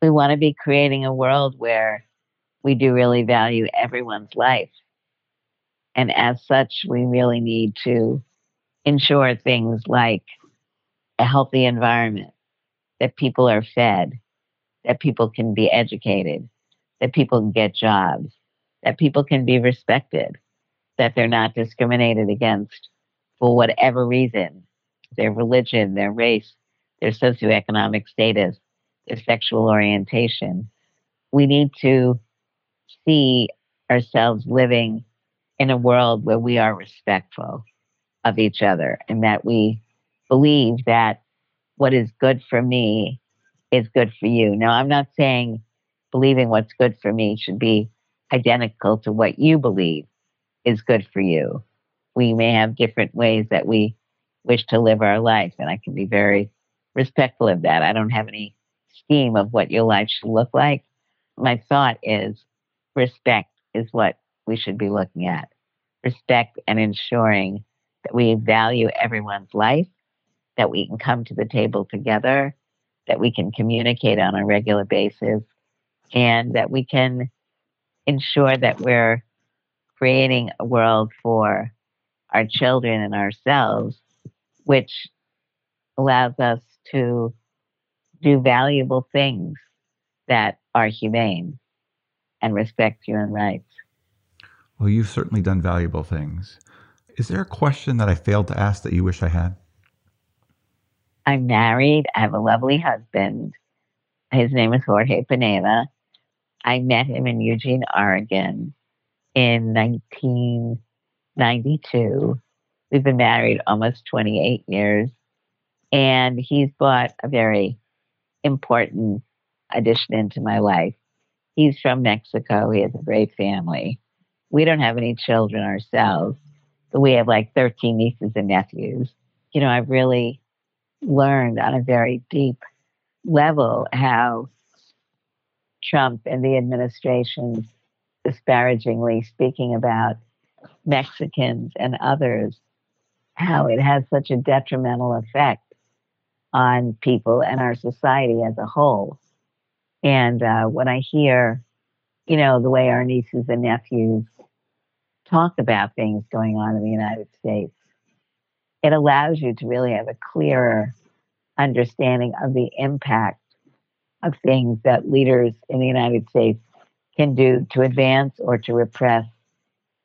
We want to be creating a world where we do really value everyone's life. And as such, we really need to ensure things like a healthy environment, that people are fed, that people can be educated, that people can get jobs, that people can be respected, that they're not discriminated against for whatever reason their religion, their race, their socioeconomic status, their sexual orientation. We need to see ourselves living in a world where we are respectful of each other and that we believe that what is good for me is good for you. Now, I'm not saying believing what's good for me should be identical to what you believe is good for you. We may have different ways that we wish to live our life, and I can be very respectful of that. I don't have any scheme of what your life should look like. My thought is respect is what we should be looking at. Respect and ensuring that we value everyone's life, that we can come to the table together, that we can communicate on a regular basis, and that we can ensure that we're creating a world for our children and ourselves, which allows us to do valuable things that are humane and respect human rights. Well, you've certainly done valuable things. Is there a question that I failed to ask that you wish I had? I'm married. I have a lovely husband. His name is Jorge Pineda. I met him in Eugene, Oregon in 1992. We've been married almost 28 years. And he's brought a very important addition into my life. He's from Mexico. He has a great family. We don't have any children ourselves, but we have like 13 nieces and nephews. You know, I've really learned on a very deep level how Trump and the administration disparagingly speaking about Mexicans and others, how it has such a detrimental effect on people and our society as a whole. And uh, when I hear, you know, the way our nieces and nephews talk about things going on in the United States, it allows you to really have a clearer understanding of the impact of things that leaders in the United States can do to advance or to repress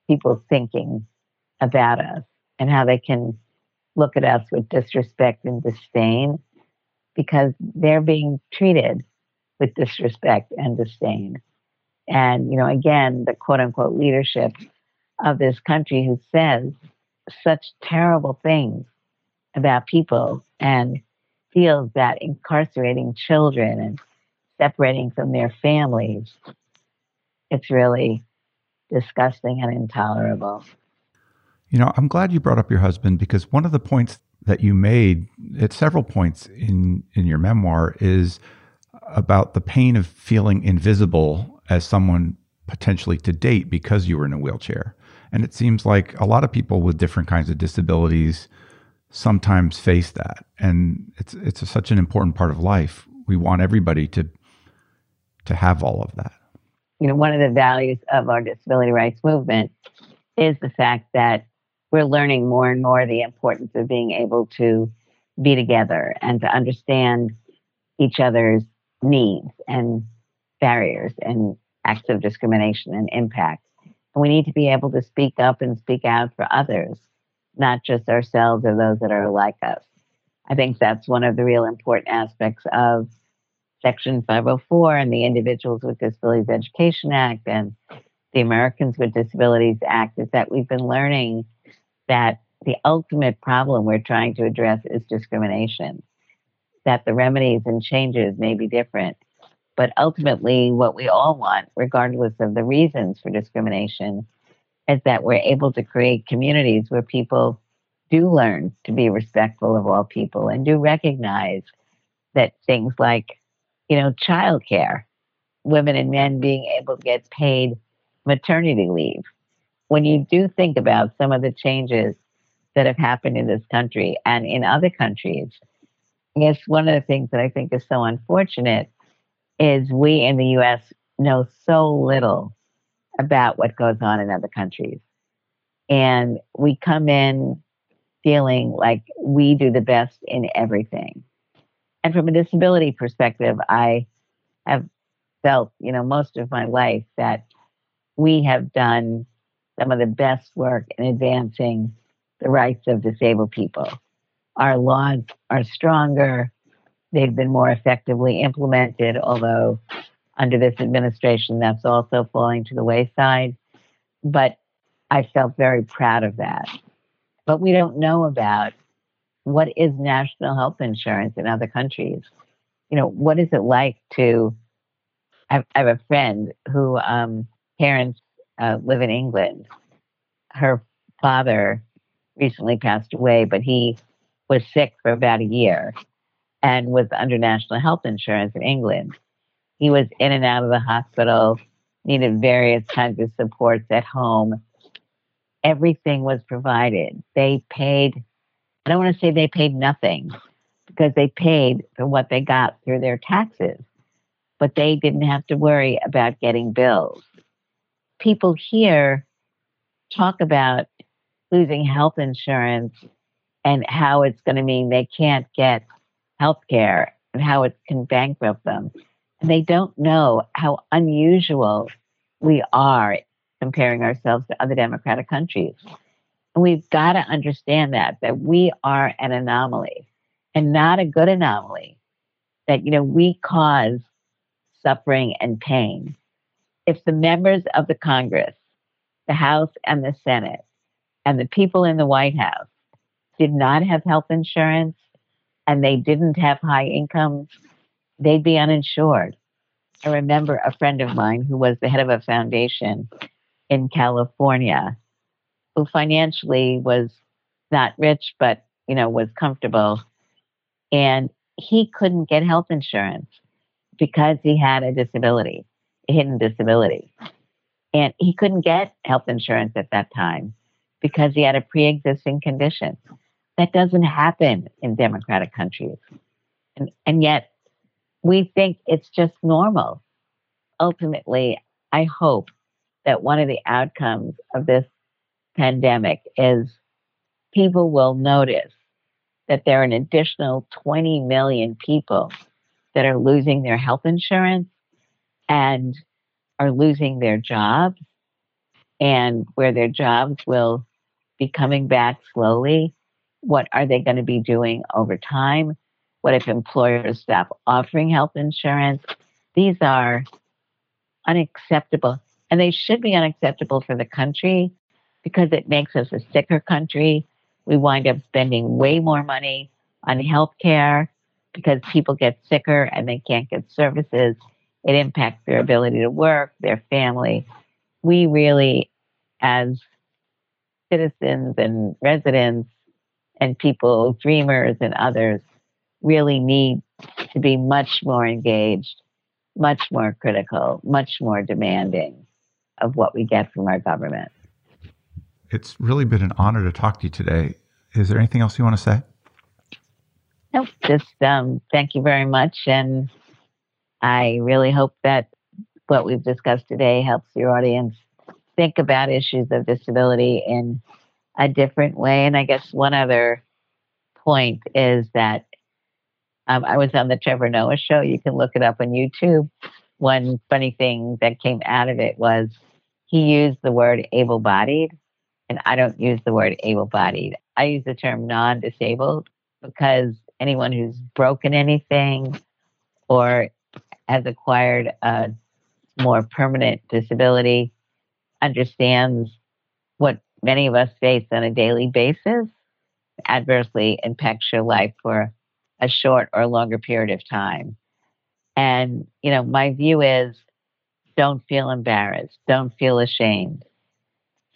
people's thinking about us and how they can look at us with disrespect and disdain because they're being treated with disrespect and disdain. And, you know, again, the quote unquote leadership of this country who says such terrible things about people and feels that incarcerating children and separating from their families, it's really disgusting and intolerable. You know, I'm glad you brought up your husband because one of the points that you made at several points in in your memoir is about the pain of feeling invisible as someone potentially to date because you were in a wheelchair. And it seems like a lot of people with different kinds of disabilities sometimes face that. And it's it's a, such an important part of life. We want everybody to to have all of that. You know, one of the values of our disability rights movement is the fact that we're learning more and more the importance of being able to be together and to understand each other's needs and barriers and acts of discrimination and impact. And we need to be able to speak up and speak out for others, not just ourselves or those that are like us. I think that's one of the real important aspects of Section 504 and the Individuals with Disabilities Education Act and the Americans with Disabilities Act is that we've been learning that the ultimate problem we're trying to address is discrimination, that the remedies and changes may be different. But ultimately, what we all want, regardless of the reasons for discrimination, is that we're able to create communities where people do learn to be respectful of all people and do recognize that things like, you know, childcare, women and men being able to get paid maternity leave. When you do think about some of the changes that have happened in this country and in other countries, I guess one of the things that I think is so unfortunate is we in the US know so little about what goes on in other countries. And we come in feeling like we do the best in everything. And from a disability perspective, I have felt, you know, most of my life that we have done some of the best work in advancing the rights of disabled people. Our laws are stronger. They've been more effectively implemented, although under this administration, that's also falling to the wayside. But I felt very proud of that but we don't know about what is national health insurance in other countries. You know, what is it like to? I have, a friend who um, parents uh, live in England. Her father recently passed away, but he was sick for about a year and was under national health insurance in England. He was in and out of the hospital, needed various kinds of supports at home everything was provided. They paid, I don't want to say they paid nothing because they paid for what they got through their taxes, but they didn't have to worry about getting bills. People here talk about losing health insurance and how it's going to mean they can't get health care and how it can bankrupt them. And they don't know how unusual we are comparing ourselves to other democratic countries. And we've got to understand that, that we are an anomaly and not a good anomaly, that, you know, we cause suffering and pain. If the members of the Congress, the House and the Senate, and the people in the White House did not have health insurance and they didn't have high incomes, they'd be uninsured. I remember a friend of mine who was the head of a foundation in California who financially was not rich, but, you know, was comfortable. And he couldn't get health insurance because he had a disability, a hidden disability. And he couldn't get health insurance at that time because he had a pre existing condition. That doesn't happen in democratic countries. And, and yet we think it's just normal. Ultimately, I hope that one of the outcomes of this pandemic is people will notice that there are an additional 20 million people that are losing their health insurance and are losing their jobs, and where their jobs will be coming back slowly. What are they going to be doing over time? What if employers stop offering health insurance? These are unacceptable and they should be unacceptable for the country because it makes us a sicker country. We wind up spending way more money on health care because people get sicker and they can't get services. It impacts their ability to work, their family. We really, as citizens and residents and people, dreamers and others, really need to be much more engaged, much more critical, much more demanding of what we get from our government. It's really been an honor to talk to you today. Is there anything else you want to say? Nope, just um, thank you very much. And I really hope that what we've discussed today helps your audience think about issues of disability in a different way. And I guess one other point is that um, I was on the Trevor Noah show. You can look it up on YouTube. one funny thing that came out of it was he used the word able bodied, and I don't use the word able bodied. I use the term non disabled because anyone who's broken anything or has acquired a more permanent disability understands what many of us face on a daily basis adversely impacts your life for a short or longer period of time. And, you know, my view is don't feel embarrassed, don't feel ashamed,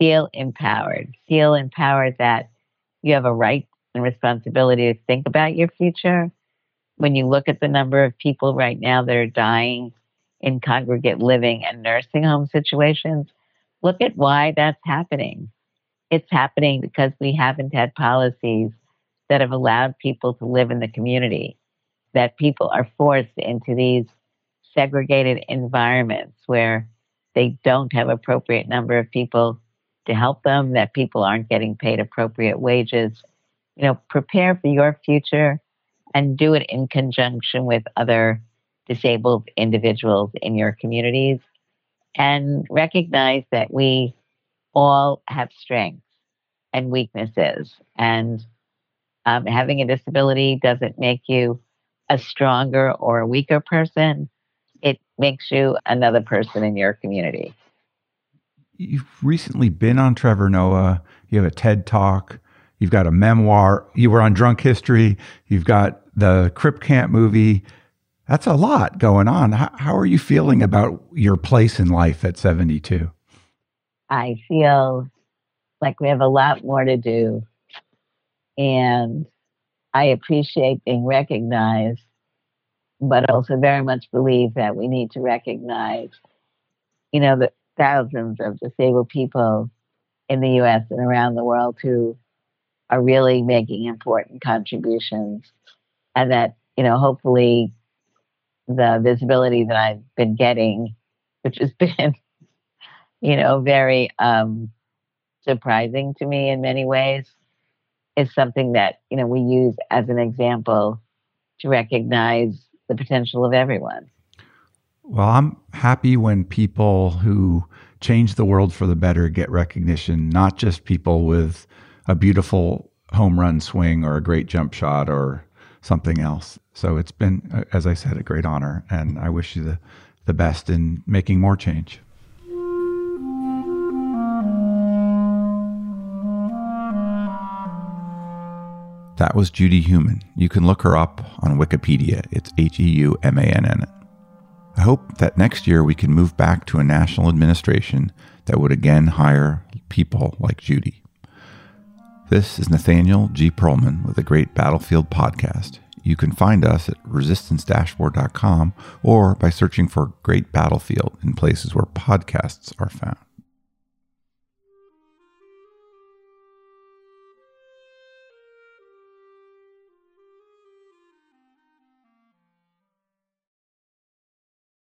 feel empowered, feel empowered that you have a right and responsibility to think about your future. When you look at the number of people right now that are dying in congregate living and nursing home situations, look at why that's happening. It's happening because we haven't had policies that have allowed people to live in the community, that people are forced into these segregated environments where they don't have appropriate number of people to help them, that people aren't getting paid appropriate wages. You know, prepare for your future and do it in conjunction with other disabled individuals in your communities and recognize that we all have strengths and weaknesses. And um, having a disability doesn't make you a stronger or a weaker person, it makes you another person in your community. You've recently been on Trevor Noah, you have a TED talk. You've got a memoir. You were on Drunk History. You've got the Crip Camp movie that's a lot going on. How, how are you feeling about your place in life at 72? I feel like we have a lot more to do. And I appreciate being recognized, but also very much believe that we need to recognize, you know, the thousands of disabled people in the US and around the world who are really making important contributions. And that, you know, hopefully the visibility that I've been getting, which has been, you know, very um, surprising to me in many ways, is something that, you know, we use as an example to recognize the potential of everyone. Well, I'm happy when people who change the world for the better get recognition, not just people with a beautiful home run swing or a great jump shot or something else. So it's been, uh, as I said, a great honor, and I wish you the, the best in making more change. That was Judy Heumann. You can look her up on Wikipedia. It's H E U M A N N. I hope that next year we can move back to a national administration that would again hire people like Judy. This is Nathaniel G. Pearlman with a great Battlefield podcast. You can find us at resistancedashboard.com or by searching for Great Battlefield in places where podcasts are found.